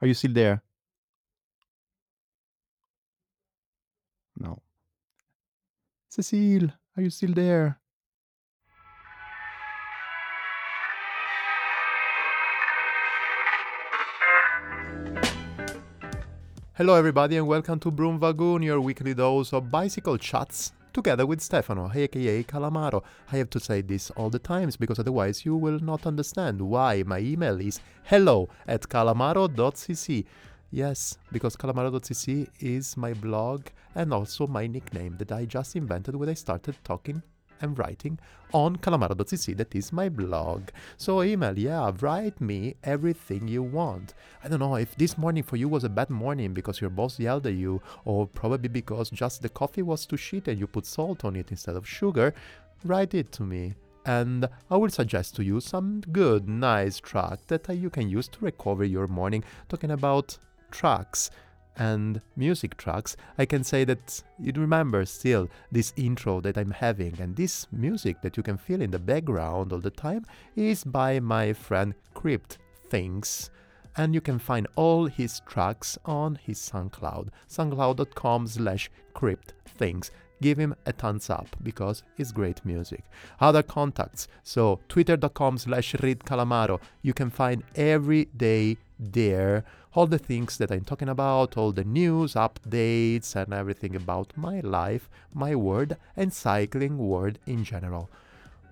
Are you still there? No. Cecile, are you still there? Hello, everybody, and welcome to Broom Vagoon, your weekly dose of bicycle chats together with Stefano, aka Calamaro. I have to say this all the times because otherwise you will not understand why my email is hello at calamaro.cc. Yes, because calamaro.cc is my blog and also my nickname that I just invented when I started talking and writing on calamaro.cc that is my blog. So email yeah write me everything you want. I don't know if this morning for you was a bad morning because your boss yelled at you or probably because just the coffee was too shit and you put salt on it instead of sugar. Write it to me and I will suggest to you some good, nice track that you can use to recover your morning. Talking about tracks, and music tracks, I can say that you remember still this intro that I'm having, and this music that you can feel in the background all the time is by my friend Crypt Things. And you can find all his tracks on his SoundCloud, soundcloud.com slash crypt things give him a thumbs up because it's great music. Other contacts, so twitter.com slash read calamaro. You can find every day there all the things that I'm talking about, all the news, updates, and everything about my life, my world, and cycling world in general.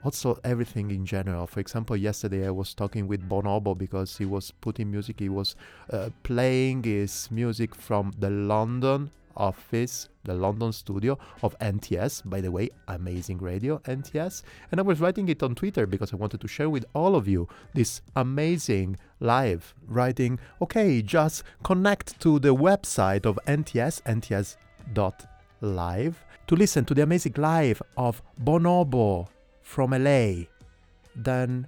Also, everything in general. For example, yesterday I was talking with Bonobo because he was putting music, he was uh, playing his music from the London office, the London studio of NTS. By the way, amazing radio, NTS. And I was writing it on Twitter because I wanted to share with all of you this amazing live writing. Okay, just connect to the website of NTS, nts.live, to listen to the amazing live of Bonobo from LA. Then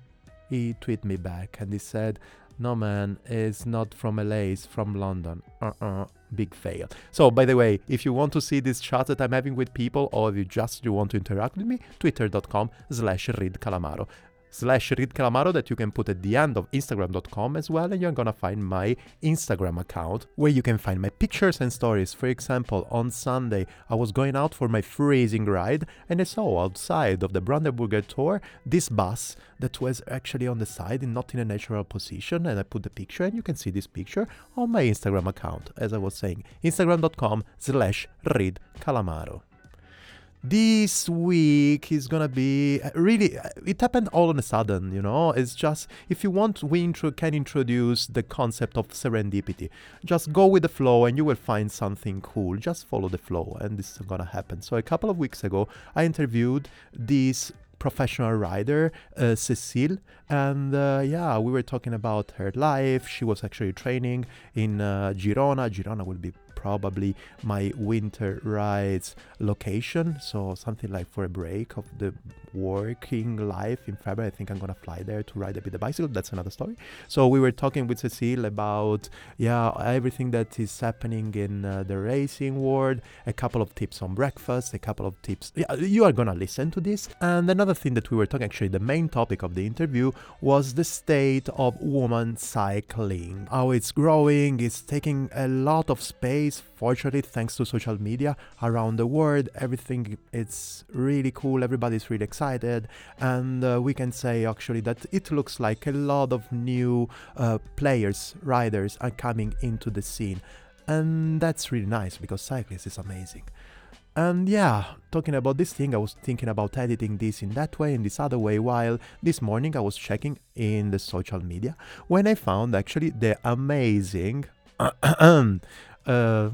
he tweeted me back and he said, no man, it's not from LA, it's from London. Uh-uh big fail. So, by the way, if you want to see this chat that I'm having with people, or if you just you want to interact with me, twitter.com slash read calamaro slash read calamaro that you can put at the end of instagram.com as well and you're gonna find my instagram account where you can find my pictures and stories. For example on sunday i was going out for my freezing ride and i saw outside of the brandenburger tor this bus that was actually on the side and not in a natural position and i put the picture and you can see this picture on my instagram account. As i was saying instagram.com slash read calamaro this week is gonna be really it happened all on a sudden you know it's just if you want we intro, can introduce the concept of serendipity just go with the flow and you will find something cool just follow the flow and this is gonna happen so a couple of weeks ago i interviewed this professional rider, uh, Cecile. And uh, yeah, we were talking about her life. She was actually training in uh, Girona. Girona will be probably my winter rides location. So something like for a break of the working life in February, I think I'm gonna fly there to ride a bit the bicycle. That's another story. So we were talking with Cecile about yeah everything that is happening in uh, the racing world. A couple of tips on breakfast. A couple of tips. Yeah, you are gonna listen to this. And another thing that we were talking actually the main topic of the interview was the state of woman cycling. How it's growing. It's taking a lot of space. Fortunately, thanks to social media around the world, everything it's really cool. Everybody's really excited and uh, we can say actually that it looks like a lot of new uh, players, riders are coming into the scene, and that's really nice because cyclist is amazing. And yeah, talking about this thing, I was thinking about editing this in that way, in this other way, while this morning I was checking in the social media when I found actually the amazing uh,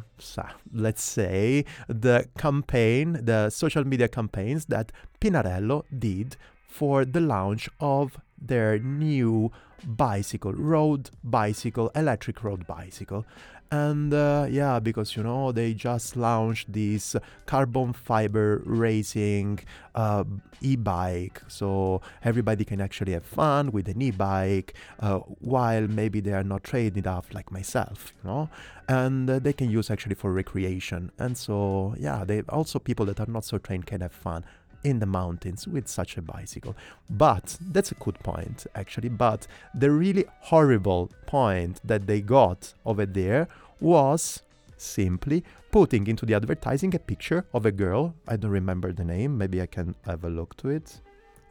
let's say, the campaign, the social media campaigns that Pinarello did for the launch of their new bicycle, road bicycle, electric road bicycle and uh, yeah because you know they just launched this carbon fiber racing uh, e-bike. So everybody can actually have fun with an e-bike uh, while maybe they are not trained enough like myself you know? And uh, they can use actually for recreation. And so yeah they also people that are not so trained can have fun in the mountains with such a bicycle. But that's a good point, actually. But the really horrible point that they got over there was simply putting into the advertising a picture of a girl. I don't remember the name, maybe I can have a look to it.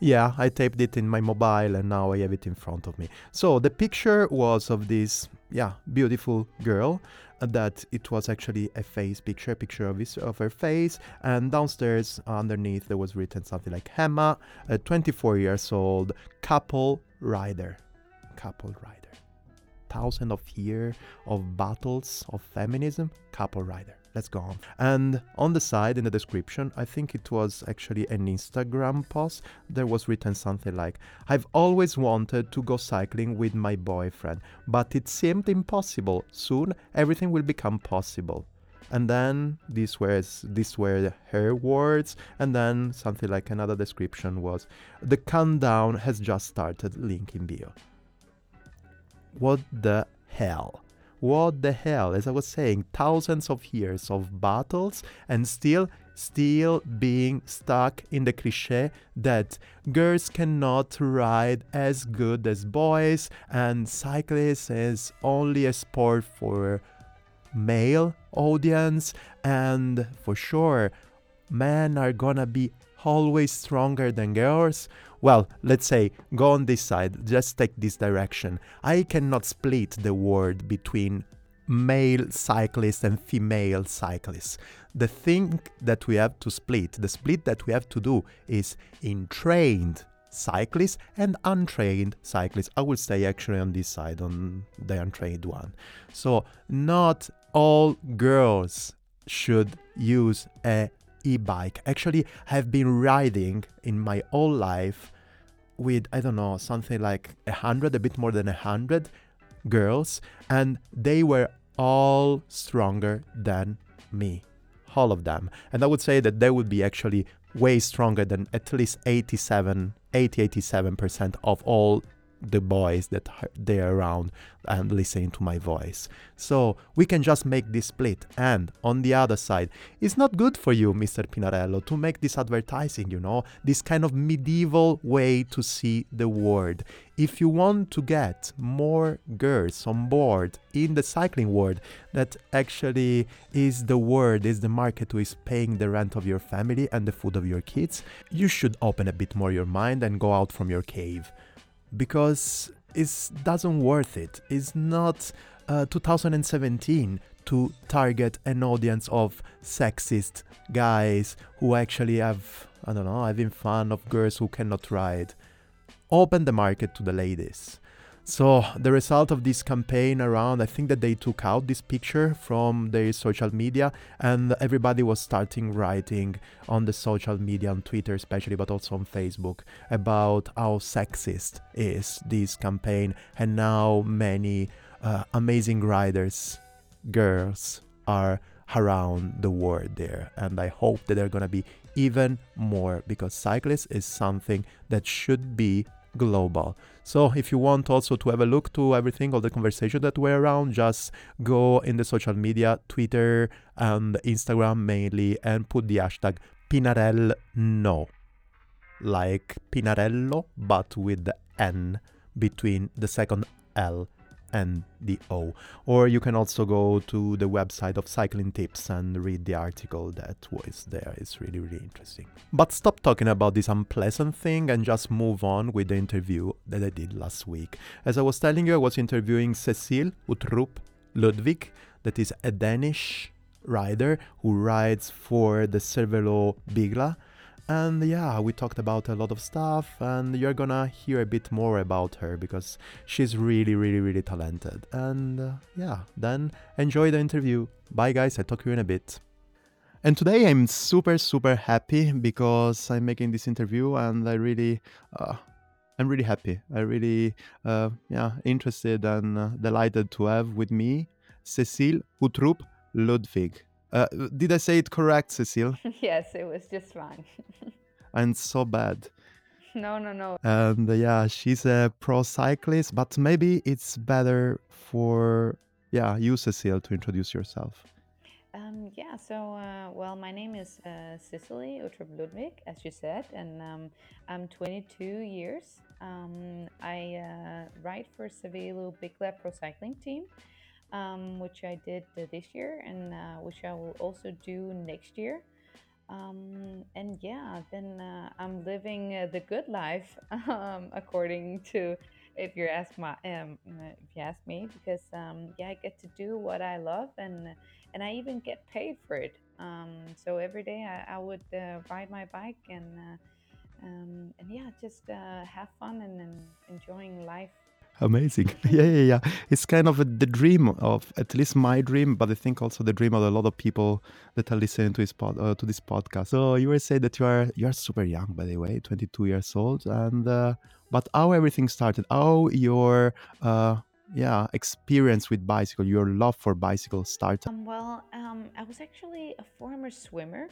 Yeah, I taped it in my mobile and now I have it in front of me. So the picture was of this, yeah, beautiful girl that it was actually a face picture, a picture of, his, of her face, and downstairs underneath there was written something like Emma, a 24 years old couple rider. Couple rider. Thousand of years of battles of feminism, couple rider let's go on. And on the side in the description, I think it was actually an Instagram post, there was written something like, I've always wanted to go cycling with my boyfriend, but it seemed impossible. Soon everything will become possible. And then these were these were her words, and then something like another description was, the countdown has just started. Link in bio. What the hell? What the hell? As I was saying, thousands of years of battles and still still being stuck in the cliche that girls cannot ride as good as boys and cyclists is only a sport for male audience and for sure men are gonna be always stronger than girls well, let's say, go on this side, just take this direction. I cannot split the word between male cyclists and female cyclists. The thing that we have to split, the split that we have to do is in trained cyclists and untrained cyclists. I will stay actually on this side, on the untrained one. So, not all girls should use a e-bike. Actually, I've been riding in my whole life with I don't know something like a hundred, a bit more than a hundred girls, and they were all stronger than me, all of them. And I would say that they would be actually way stronger than at least 87, 80, 87% of all the boys that they're around and listening to my voice. So we can just make this split. And on the other side, it's not good for you, Mr. Pinarello, to make this advertising, you know, this kind of medieval way to see the world. If you want to get more girls on board in the cycling world, that actually is the world, is the market who is paying the rent of your family and the food of your kids, you should open a bit more your mind and go out from your cave because it doesn't worth it. It's not uh, 2017 to target an audience of sexist guys who actually have, I don't know, having fun of girls who cannot ride. Open the market to the ladies. So the result of this campaign around, I think that they took out this picture from their social media, and everybody was starting writing on the social media, on Twitter especially, but also on Facebook, about how sexist is this campaign, and now many uh, amazing riders, girls, are around the world there, and I hope that they're gonna be even more because cyclists is something that should be global. So if you want also to have a look to everything, all the conversation that we're around, just go in the social media, Twitter and Instagram mainly, and put the hashtag Pinarel no. Like Pinarello, but with the N between the second L and the O. Or you can also go to the website of Cycling Tips and read the article that was there. It's really, really interesting. But stop talking about this unpleasant thing and just move on with the interview that I did last week. As I was telling you, I was interviewing Cecile Uttrup Ludwig, that is a Danish rider who rides for the Cervelo Bigla and yeah, we talked about a lot of stuff, and you're gonna hear a bit more about her because she's really, really, really talented. And uh, yeah, then enjoy the interview. Bye, guys. I'll talk to you in a bit. And today I'm super, super happy because I'm making this interview, and I really, uh, I'm really happy. I really, uh, yeah, interested and uh, delighted to have with me Cecile Uttrup Ludwig. Uh, did I say it correct, Cecile? yes, it was just fine. and so bad. No, no, no. And uh, yeah, she's a pro cyclist, but maybe it's better for yeah you, Cecile, to introduce yourself. Um, yeah, so, uh, well, my name is uh, Cecile Uttrup Ludwig, as you said, and um, I'm 22 years. Um, I uh, ride for Cervelo Bigla Pro Cycling Team, um, which I did this year and uh, which I will also do next year. Um, and yeah, then uh, I'm living uh, the good life, um, according to if you ask my um, if you ask me, because um, yeah, I get to do what I love, and and I even get paid for it. Um, so every day I, I would uh, ride my bike and uh, and yeah, just have fun and, and enjoying life Amazing. Yeah, yeah, yeah. It's kind of a, the dream of at least my dream, but I think also the dream of a lot of people that are listening to this pod, uh, to this podcast. So you were saying that you are you are super young, by the way, 22 years old, and uh, but how everything started, how your uh, yeah experience with bicycle, your love for bicycle started. Um, well, um, I was actually a former swimmer,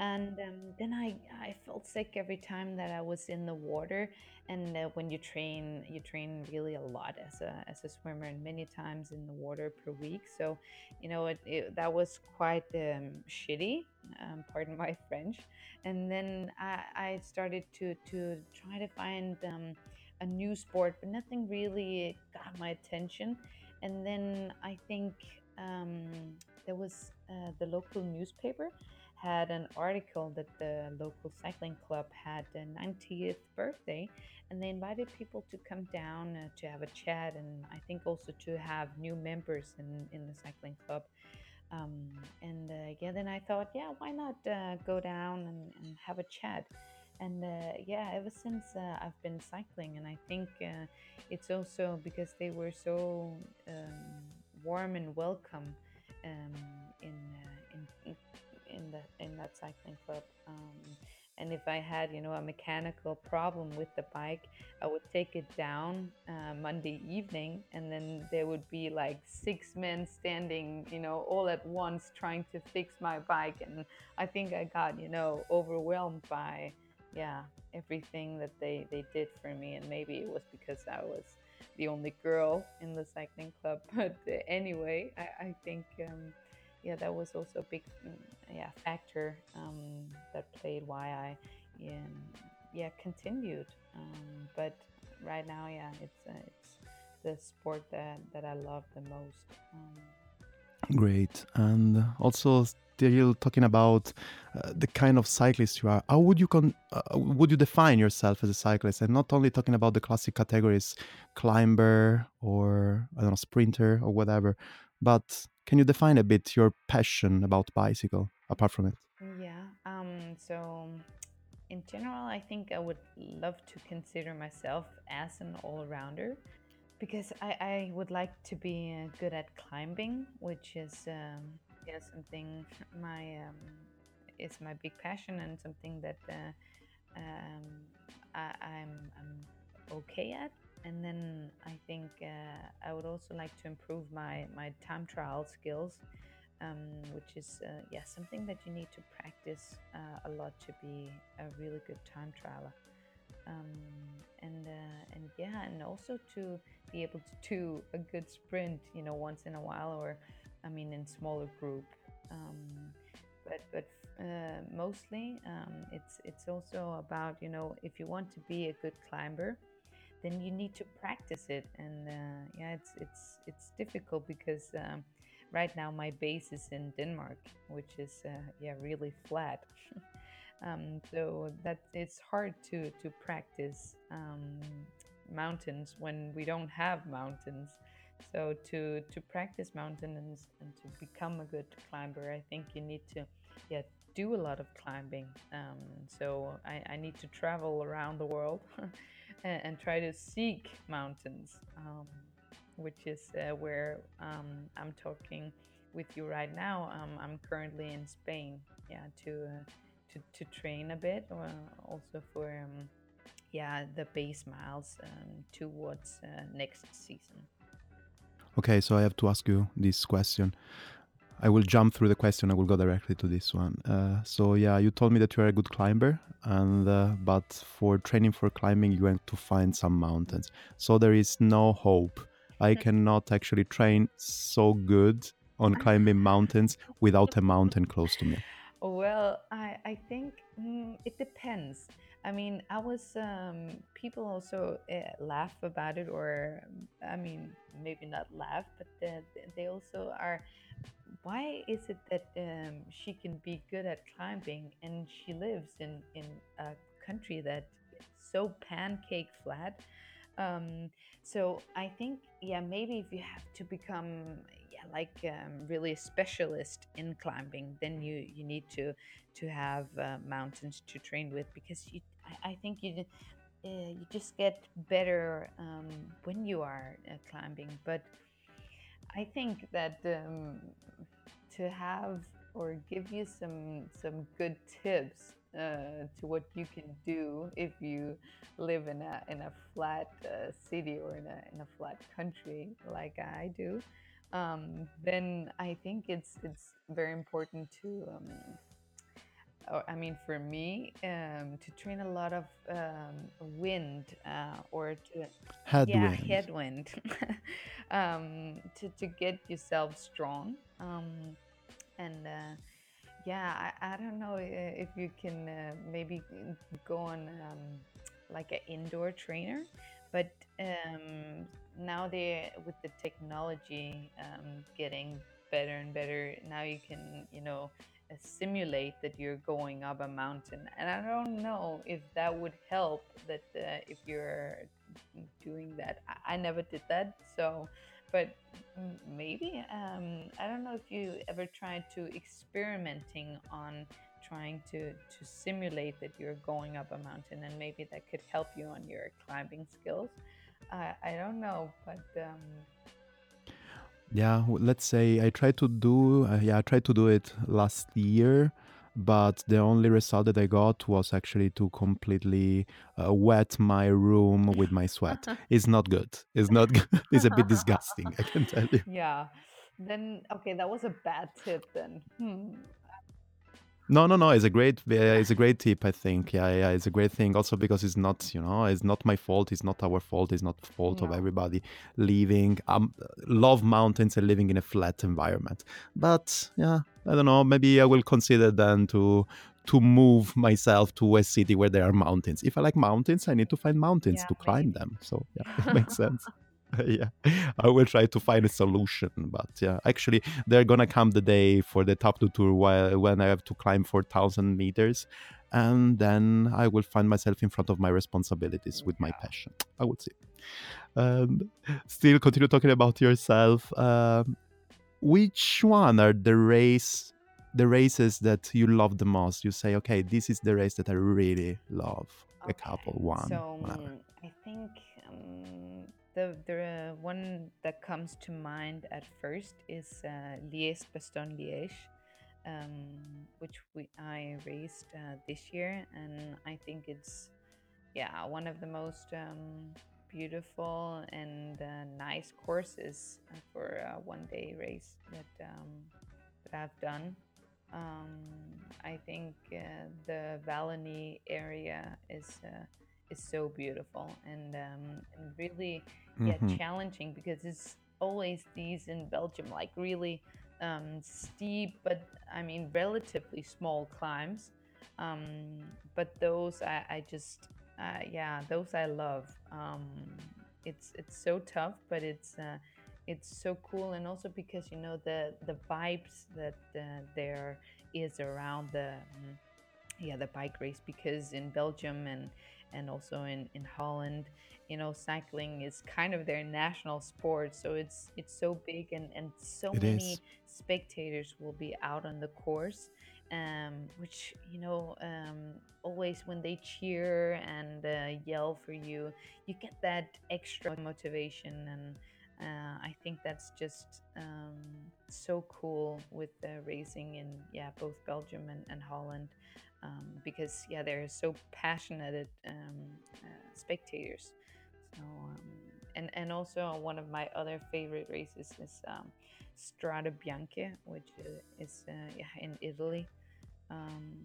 and um, then I I felt sick every time that I was in the water. And uh, when you train, you train really a lot as a as a swimmer, and many times in the water per week. So, you know, it, it that was quite um, shitty. Um, pardon my French. And then I, I started to to try to find um, a new sport, but nothing really got my attention. And then I think um, there was uh, the local newspaper had an article that the local cycling club had a 90th birthday and they invited people to come down uh, to have a chat and i think also to have new members in, in the cycling club. Um, and uh, yeah then i thought yeah why not uh, go down and, and, have a chat? And uh, yeah ever since uh, i've been cycling and i think uh, it's also because they were so um, warm and welcome um, in in that in that cycling club. Um, and if I had, you know, a mechanical problem with the bike, I would take it down uh, Monday evening, and then there would be like six men standing, you know, all at once trying to fix my bike. And I think I got, you know, overwhelmed by, yeah, everything that they they did for me. And maybe it was because I was the only girl in the cycling club. But uh, anyway, I, I think. Um, yeah, that was also a big mm, yeah factor um, that played why I yeah, continued. Um, but right now, yeah, it's uh, it's the sport that that I love the most. Um, Great, and also still talking about uh, the kind of cyclist you are. How would you con- uh, would you define yourself as a cyclist? And not only talking about the classic categories, climber or I don't know, sprinter or whatever, but can you define a bit your passion about bicycle apart from it? Yeah. Um, so, in general, I think I would love to consider myself as an all-rounder because I, I would like to be uh, good at climbing, which is um, yeah something my um, is my big passion and something that uh, um, I, I'm okay at and then I think uh, I would also like to improve my my time trial skills, um, which is uh, yeah something that you need to practice uh, a lot to be a really good time trialer. Um, and uh, and yeah, and also to be able to do a good sprint, you know, once in a while, or I mean, in smaller group. Um, but but uh, mostly, um, it's it's also about you know if you want to be a good climber, then you need to practice it. And uh, yeah it's it's it's difficult because um, right now my base is in denmark which is uh, yeah really flat. Um, so that it's hard to to practice um, mountains when we don't have mountains. So to to practice mountains and to become a good climber i think you need to yeah do a lot of climbing. Um, so I, I need to travel around the world and, and try to seek mountains, um, which is uh, where um, I'm talking with you right now. Um, I'm currently in Spain, yeah, to uh, to, to train a bit, uh, also for um, yeah the base miles um, towards uh, next season. Okay, so I have to ask you this question. I will jump through the question. I will go directly to this one. Uh, so yeah, you told me that you are a good climber, and uh, but for training for climbing, you went to find some mountains. So there is no hope. I cannot actually train so good on climbing mountains without a mountain close to me? Well, I I think mm, it depends. I mean, I was um, people also uh, laugh about it, or I mean, maybe not laugh, but they, they also are. Why is it that um, she can be good at climbing and she lives in in a country that is so pancake flat? Um, so I think, yeah, maybe if you have to become, yeah, like um, really a specialist in climbing, then you you need to to have uh, mountains to train with because you, I, I think you. Uh, you just get better um, when you are uh, climbing, but I think that um, to have or give you some some good tips uh, to what you can do if you live in a in a flat uh, city or in a in a flat country like I do, um, then I think it's it's very important to. Um, I mean, for me, um, to train a lot of um, wind uh, or to, yeah, Headwind. headwind, um, to to get yourself strong. And uh, yeah, I, I don't know uh, if you can uh, maybe go on um, like an indoor trainer, but um, now they with the technology um, getting better and better, now you can you know uh, simulate that you're going up a mountain, and I don't know if that would help. That uh, if you're doing that, I, I never did that, so but maybe um, I don't know if you ever tried to experimenting on trying to to simulate that you're going up a mountain and maybe that could help you on your climbing skills. I I don't know, but um, Yeah, let's say I tried to do, uh, yeah, I tried to do it last year, but the only result that I got was actually to completely uh, wet my room with my sweat. It's not good. It's not good. It's a bit disgusting, I can tell you. yeah. Then okay, that was a bad tip then. Hmm. No, no, no. It's a great, it's a great tip. I think, yeah, yeah, it's a great thing. Also because it's not, you know, it's not my fault. It's not our fault. It's not the fault of everybody living. Um, love mountains and living in a flat environment. But yeah, I don't know. Maybe I will consider then to to move myself to a city where there are mountains. If I like mountains, I need to find mountains Yeah, to climb them. So yeah, it makes sense. yeah, I will try to find a solution. But yeah, actually, they're gonna come the day for the top two tour while when I have to climb four thousand meters, and then I will find myself in front of my responsibilities with my passion. I would say. Um, still continue talking about yourself. Um, which one are the race, the races that you love the most? You say, okay, this is the race that I really love. A couple, Okay. one, So whatever. um, I think um, the the one that comes to mind at first is uh, Liège Bastogne Liège, um, which we I raced uh, this year, and I think it's yeah one of the most um, beautiful and uh, nice courses uh, for a one day race that um, that I've done. Um, I think uh, the Valony area is uh, is so beautiful and um, and really yeah hmm challenging because it's always these in Belgium like really um, steep but I mean relatively small climbs. Um, but those I, I just uh, yeah those I love. Um, it's it's so tough but it's uh, it's so cool and also because you know the the vibes that uh, there is around the mm, yeah the bike race because in Belgium and and also in in Holland you know cycling is kind of their national sport so it's it's so big and and so It many is. spectators will be out on the course um which you know um always when they cheer and uh, yell for you you get that extra motivation and uh, I think that's just um, so cool with the racing in yeah both Belgium and, and Holland um, because yeah they're so passionate um, uh, spectators. So um, and and also one of my other favorite races is um, Strade Bianche, which uh, is uh, yeah in Italy. Um,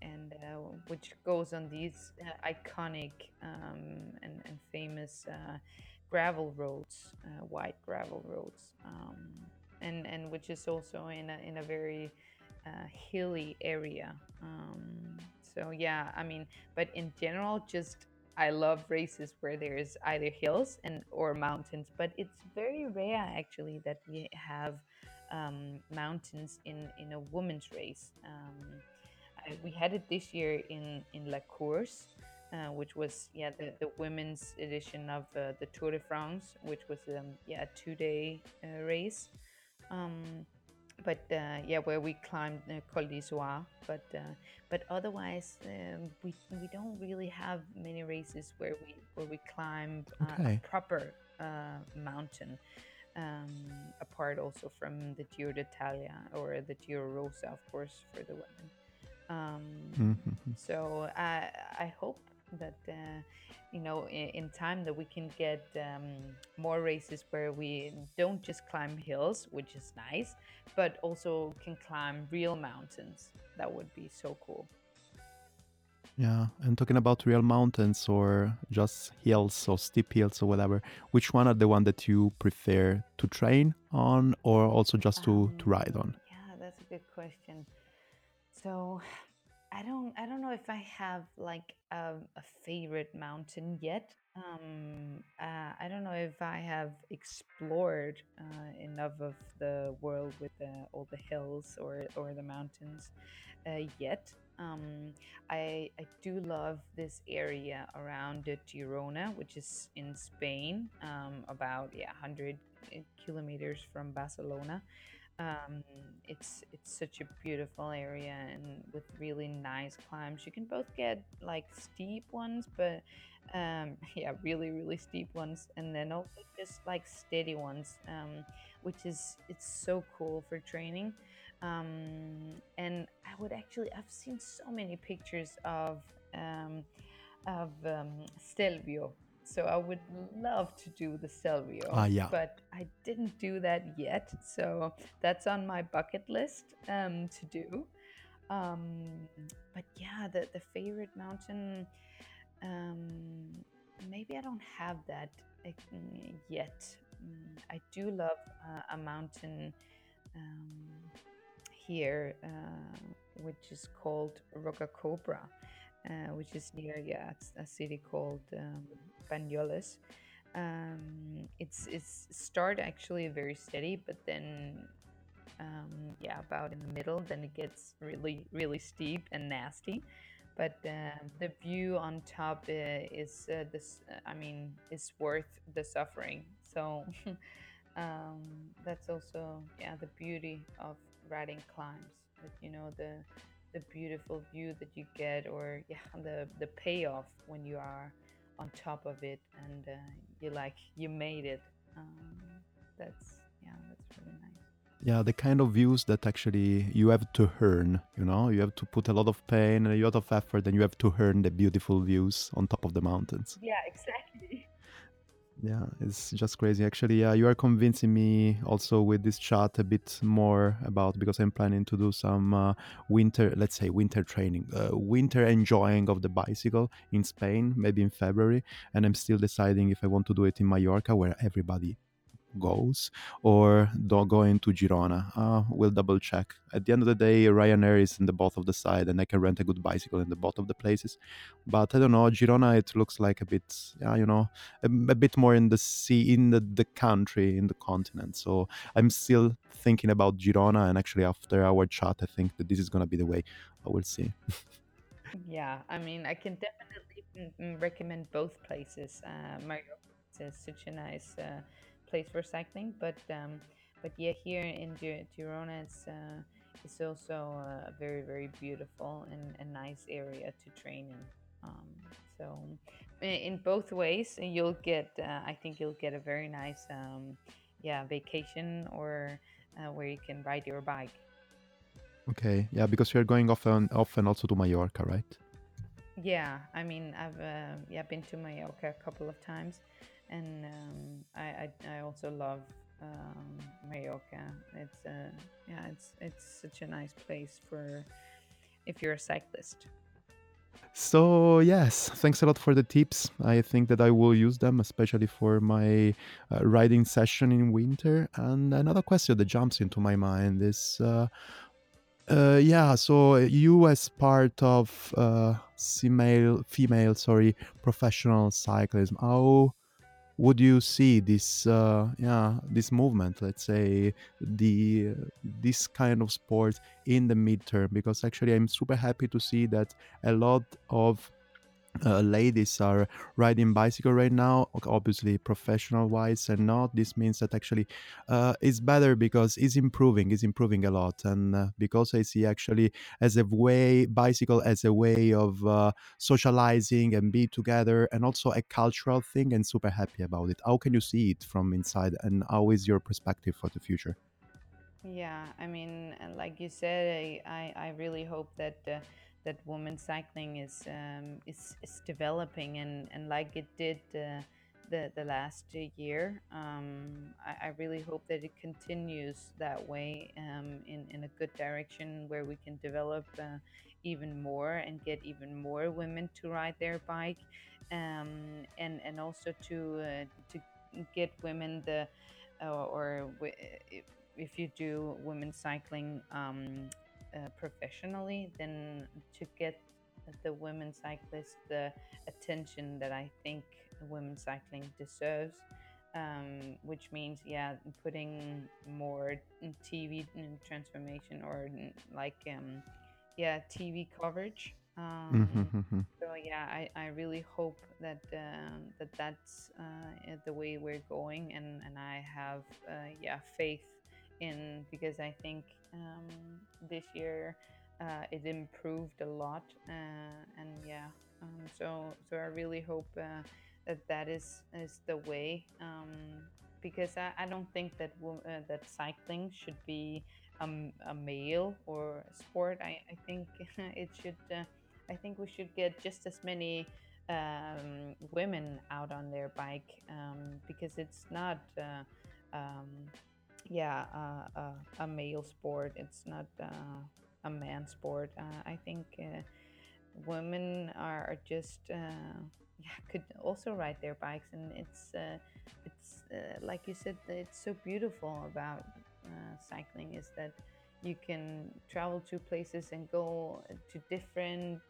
and uh, which goes on these uh, iconic and, and famous uh, gravel roads, uh, white gravel roads. Um, and and which is also in a in a very uh, hilly area. Um, so yeah, I mean, but in general, just I love races where there's either hills and or mountains, but it's very rare actually that we have um, mountains in in a women's race. Um, I, we had it this year in in La Course, uh, which was yeah the, the women's edition of uh, the Tour de France, which was um, yeah a two day uh, race. Um, but uh, yeah, where we climbed uh, Col d'Izoard, but uh, but otherwise um, we we don't really have many races where we where we climb uh, Okay. a proper uh, mountain. Um, apart also from the Giro d'Italia or the Giro Rosa, of course, for the women. Um, Mhm. so I I hope that uh, you know in, in time that we can get um, more races where we don't just climb hills, which is nice, but also can climb real mountains. That would be so cool. Yeah, and talking about real mountains or just hills or steep hills or whatever, which one are the one that you prefer to train on or also just to to ride Um, on? yeah, that's a good question. So I don't I don't know if I have like a, a favorite mountain yet. Um, uh, I don't know if I have explored uh, enough of the world with the, all the hills or or the mountains uh, yet. Um, I I do love this area around the Girona, which is in Spain, um, about yeah 100 kilometers from Barcelona um, it's it's such a beautiful area and with really nice climbs. You can both get like steep ones, but um, yeah, really really steep ones, and then also just like steady ones, um, which is it's so cool for training. Um, and I would actually I've seen so many pictures of um, of um, Stelvio. So I would love to do the Stelvio, Ah, yeah. but I didn't do that yet. So that's on my bucket list um, to do. Um, but yeah, the, the favorite mountain, um, maybe I don't have that uh, mm, yet. Mm, I do love uh, a mountain um, here, uh, which is called Rocacorba, uh, which is near yeah, it's a city called um, Banyoles. Um, it's it's start actually very steady, but then um, yeah, about in the middle, then it gets really really steep and nasty. But uh, the view on top uh, is uh, this. I mean, is worth the suffering. So um, that's also yeah the beauty of riding climbs. That you know the the beautiful view that you get, or yeah the the payoff when you are on top of it and uh, you like you made it. Um, that's yeah, that's really nice. Yeah, the kind of views that actually you have to earn, you know, you have to put a lot of pain and a lot of effort and you have to earn the beautiful views on top of the mountains. Yeah, exactly. Yeah, it's just crazy. Actually, you are convincing me also with this chat a bit more about because I'm planning to do some uh, winter, let's say winter training, uh, winter enjoying of the bicycle in Spain, maybe in February. And I'm still deciding if I want to do it in Mallorca, where everybody goes, or do go into Girona. Uh, we'll double check. At the end of the day, Ryanair is in the both of the side, and I can rent a good bicycle in the both of the places. But I don't know, Girona. It looks like a bit, yeah, you know, a, a bit more in the sea, in the, the country, in the continent. So I'm still thinking about Girona, and actually after our chat, I think that this is gonna be the way. I will see. Yeah, I mean, I can definitely mm, mm, recommend both places. Uh, Mallorca is such a nice uh, place for cycling, but um, but yeah, here in Gi- Girona, it's uh, it's also uh, a very very beautiful and a nice area to train in. Um, so in both ways, you'll get. Uh, I think you'll get a very nice, um, yeah, vacation or uh, where you can ride your bike. Okay, yeah, because you're going often, often also to Mallorca, right? Yeah, I mean, I've uh, yeah been to Mallorca a couple of times, and um, I, I I also love um, Mallorca. It's uh, yeah, it's it's such a nice place for if you're a cyclist. So, yes, thanks a lot for the tips. I think that I will use them, especially for my uh, riding session in winter. And another question that jumps into my mind is uh, uh, yeah, so you as part of uh, female, female, sorry, professional cyclism, how would you see this uh, yeah this movement let's say the this kind of sport in the midterm? Because actually i'm super happy to see that a lot of uh, ladies are riding bicycle right now obviously professional wise and not. This means that actually uh, it's better because it's improving it's improving a lot. And uh, because i see actually as a way bicycle as a way of uh, socializing and be together and also a cultural thing and super happy about it. How can you see it from inside and how is your perspective for the future? Yeah, I mean, like you said, I, I, I really hope that uh, that women's cycling is um, is is developing and, and like it did uh, the the last year. Um, I, I really hope that it continues that way um, in in a good direction where we can develop uh, even more and get even more women to ride their bike, um, and and also to uh, to get women the uh, or if if you do women's cycling um, uh, professionally, then to get the women cyclists the attention that I think women cycling deserves. Um, which means, yeah, putting more TV transformation or like, um, yeah, TV coverage. Um, Mhm. so yeah, I, I really hope that um, that that's uh, the way we're going, and and I have uh, yeah faith in because I think um, this year uh, it improved a lot, uh, and yeah, um, so so I really hope uh, that that is is the way. Um, because I, I don't think that uh, that cycling should be a male or sport. I, I think it should. I think we should get just as many um, women out on their bike um, because it's not. Uh, um, yeah, uh, uh, a male sport. It's not uh, a man sport. Uh, I think uh, women are, just uh, yeah could also ride their bikes, and it's it's like you said, it's so beautiful about cycling is that you can travel to places and go to different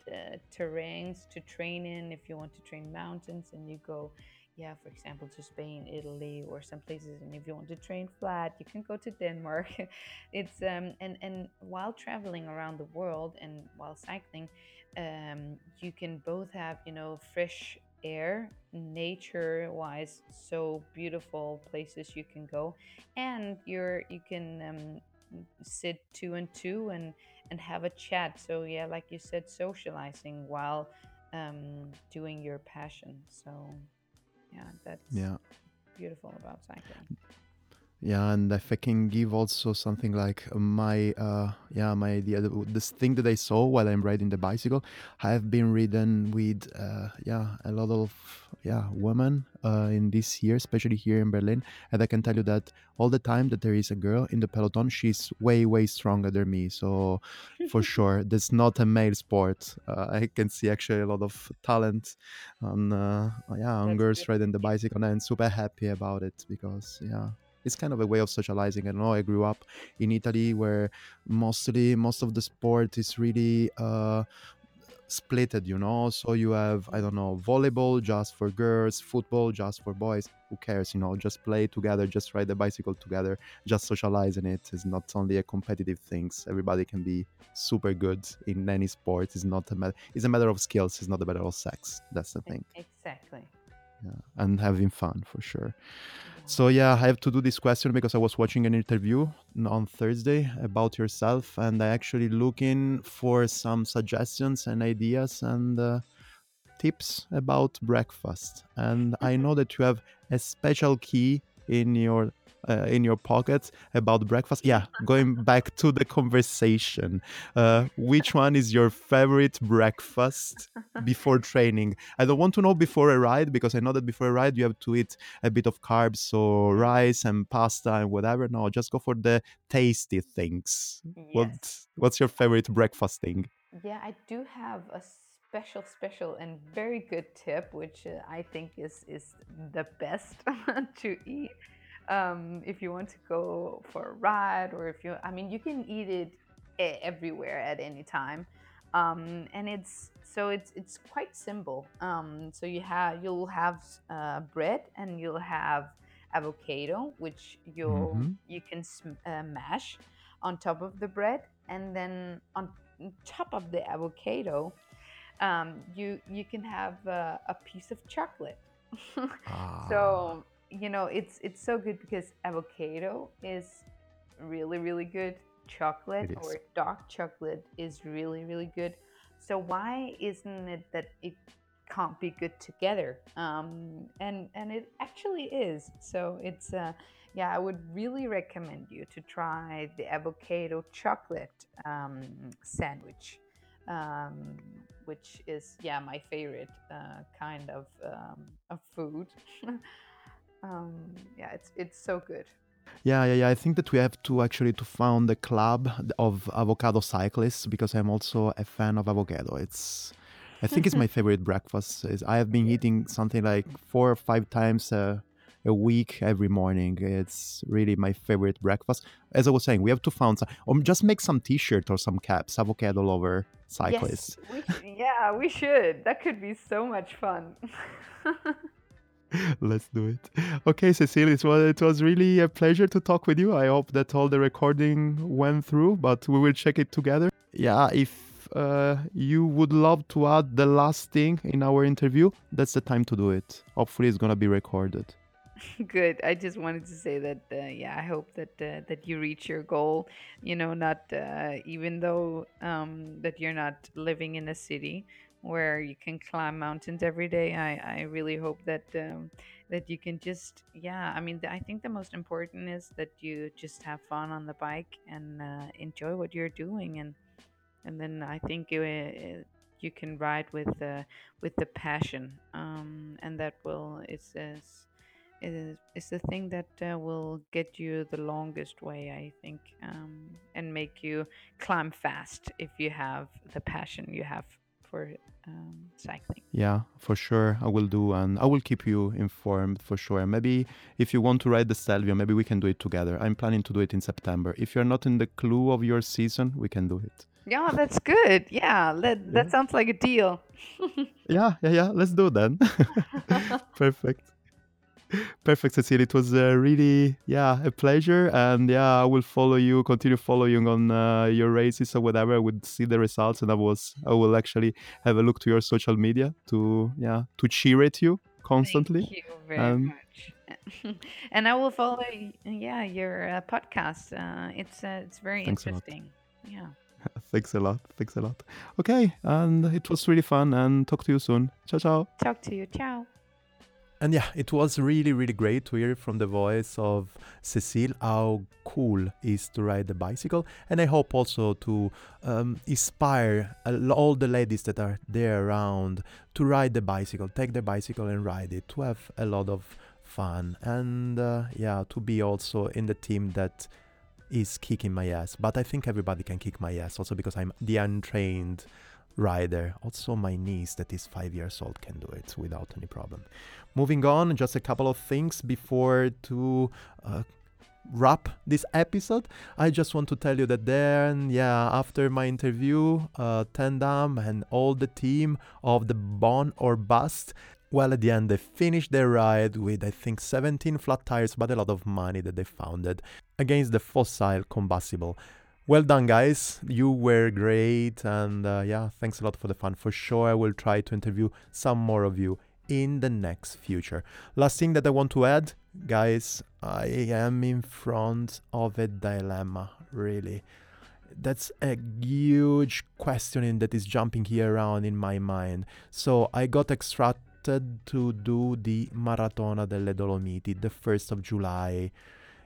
terrains to train in if you want to train mountains and you go yeah for example to spain italy or some places and if you want to train flat you can go to denmark. It's um and and while traveling around the world and while cycling um you can both have you know fresh air nature wise so beautiful places you can go. And you're you can um, sit two and two and and have a chat. So yeah like you said socializing while um doing your passion. So yeah that's yeah. beautiful about cycling. Yeah, and if I can give also something like my uh yeah my idea the- this thing that I saw while I'm riding the bicycle, I have been ridden with uh yeah a lot of yeah women uh in this year, especially here in Berlin, and I can tell you that all the time that there is a girl in the peloton, she's way way stronger than me. So for sure, that's not a male sport. Uh, I can see actually a lot of talent on uh yeah on that's girls good riding the bicycle, and I'm super happy about it because yeah it's kind of a way of socializing. I don't know. I grew up in Italy where mostly most of the sport is really uh, splitted, you know. So you have I don't know volleyball just for girls, football just for boys. Who cares, you know? Just play together, just ride the bicycle together, just socializing it is not only a competitive things. Everybody can be super good in any sport. It's not a matter. It's a matter of skills. It's not a matter of sex. That's the thing. exactly Yeah, and having fun for sure. Mm-hmm. So yeah, I have to do this question because I was watching an interview on Thursday about yourself, and I actually looking for some suggestions and ideas and uh, tips about breakfast. And I know that you have a special key in your uh, in your pocket about breakfast. Yeah, going back to the conversation, uh, which one is your favorite breakfast before training? I don't want to know before a ride because I know that before a ride you have to eat a bit of carbs, so rice and pasta and whatever. No, just go for the tasty things. What what's your favorite breakfast thing? yeah i do have a special, special, and very good tip, which uh, I think is is the best to eat. Um, if you want to go for a ride, or if you, I mean, you can eat it everywhere at any time, um, and it's so it's it's quite simple. Um, so you have you'll have uh, bread and you'll have avocado, which you'll Mm-hmm. you can sm- uh, mash on top of the bread, and then on top of the avocado, um, you you can have uh, a piece of chocolate. Ah, so you know it's it's so good because avocado is really really good. Chocolate or dark chocolate is really really good. So why isn't it that it can't be good together? Um, and and it actually is. So it's uh, yeah, I would really recommend you to try the avocado chocolate um, sandwich, um, which is yeah my favorite uh, kind of um, of food. um, yeah, it's it's so good. Yeah, yeah, yeah. I think that we have to actually to found a club of avocado cyclists because I'm also a fan of avocado. It's, I think it's my favorite breakfast. Is I have been eating something like four or five times a, a week every morning. It's really my favorite breakfast. As I was saying, we have to found some, or just make some T-shirt or some caps. Avocado lover cyclists. Yes, we yeah, we should. That could be so much fun. Let's do it. Okay, Cecile, it was it was really a pleasure to talk with you. I hope that all the recording went through, but we will check it together. Yeah, if uh, you would love to add the last thing in our interview, that's the time to do it. Hopefully, it's gonna be recorded. Good. I just wanted to say that, uh, yeah, I hope that uh, that you reach your goal. You know, not uh, even though um, that you're not living in a city where you can climb mountains every day. I, I really hope that um, that you can just, yeah. I mean, I think the most important is that you just have fun on the bike and uh, enjoy what you're doing, and and then I think you uh, you can ride with uh, with the passion, um, and that will is is is the thing that uh, will get you the longest way i think um, and make you climb fast if you have the passion you have for um, cycling Yeah, for sure, I will do, and I will keep you informed for sure. Maybe if you want to ride the Stelvio, maybe we can do it together. I'm planning to do it in September. If you're not in the clue of your season, we can do it. yeah that's good yeah that, Yeah. that sounds like a deal Yeah, yeah, yeah. Let's do it then. Perfect. Perfect, Cecilia. It was uh, really, yeah, a pleasure. And yeah, I will follow you, continue following on uh, your races or whatever. I would see the results, and I was, I will actually have a look to your social media to, yeah, to cheer at you constantly. thank you very Um, much and i will follow yeah your uh, podcast uh, it's uh, it's very Thanks a lot. interesting yeah Thanks a lot. Thanks a lot. Okay, and it was really fun. And talk to you soon. Ciao, ciao. talk to you ciao And yeah, it was really, really great to hear from the voice of Cecile how cool is to ride the bicycle. And I hope also to um, inspire all the ladies that are there around to ride the bicycle, take the bicycle and ride it, to have a lot of fun. And uh, yeah, to be also in the team that is kicking my ass. But I think everybody can kick my ass also because I'm the untrained rider. Also, my niece, that is five years old, can do it without any problem. Moving on, just a couple of things before to uh, wrap this episode. I just want to tell you that then, yeah, after my interview, uh, and all the team of the Bon or Bust, well, at the end, they finished their ride with, I think, 17 flat tires, but a lot of money that they founded against the fossil combustible. Well done, guys. You were great. And uh, yeah, thanks a lot for the fun. For sure, I will try to interview some more of you in the next future. Last thing that I want to add, guys, I am in front of a dilemma, really. That's a huge question that is jumping here around in my mind. So I got extracted to do the Maratona delle Dolomiti, the 1st of July.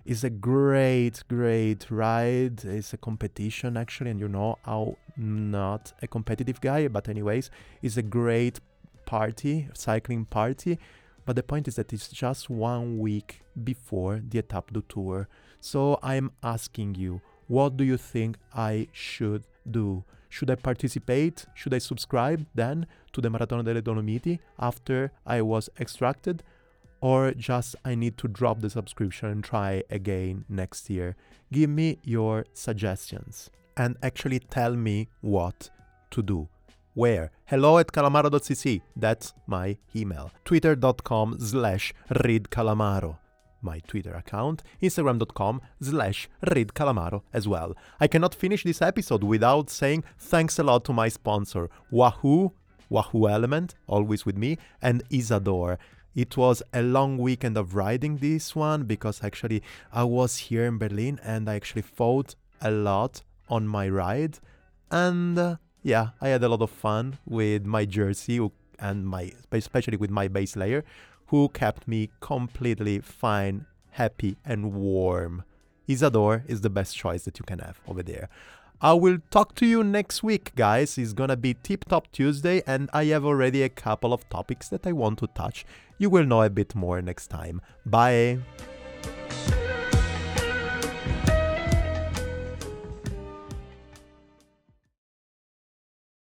It's a great, great ride. It's a competition actually, and you know how I'm not a competitive guy, but anyways, it's a great party, cycling party. But the point is that it's just one week before the Etape du Tour. So I'm asking you, what do you think I should do? Should I participate? Should I subscribe then? to the Maratona delle Dolomiti after I was extracted, or just I need to drop the subscription and try again next year. Give me your suggestions and actually tell me what to do. Where? Hello at calamaro.cc. That's my email. Twitter.com slash readcalamaro. My Twitter account, Instagram.com slash readcalamaro as well. I cannot finish this episode without saying thanks a lot to my sponsor, Wahoo, Wahoo Element, always with me, and Isadore. It was a long weekend of riding this one because actually I was here in Berlin and I actually fought a lot on my ride. And uh, yeah, I had a lot of fun with my jersey and my, especially with my base layer, who kept me completely fine, happy, and warm. Isadore is the best choice that you can have over there. I will talk to you next week, guys. It's gonna be Tip Top Tuesday, and I have already a couple of topics that I want to touch. You will know a bit more next time. Bye.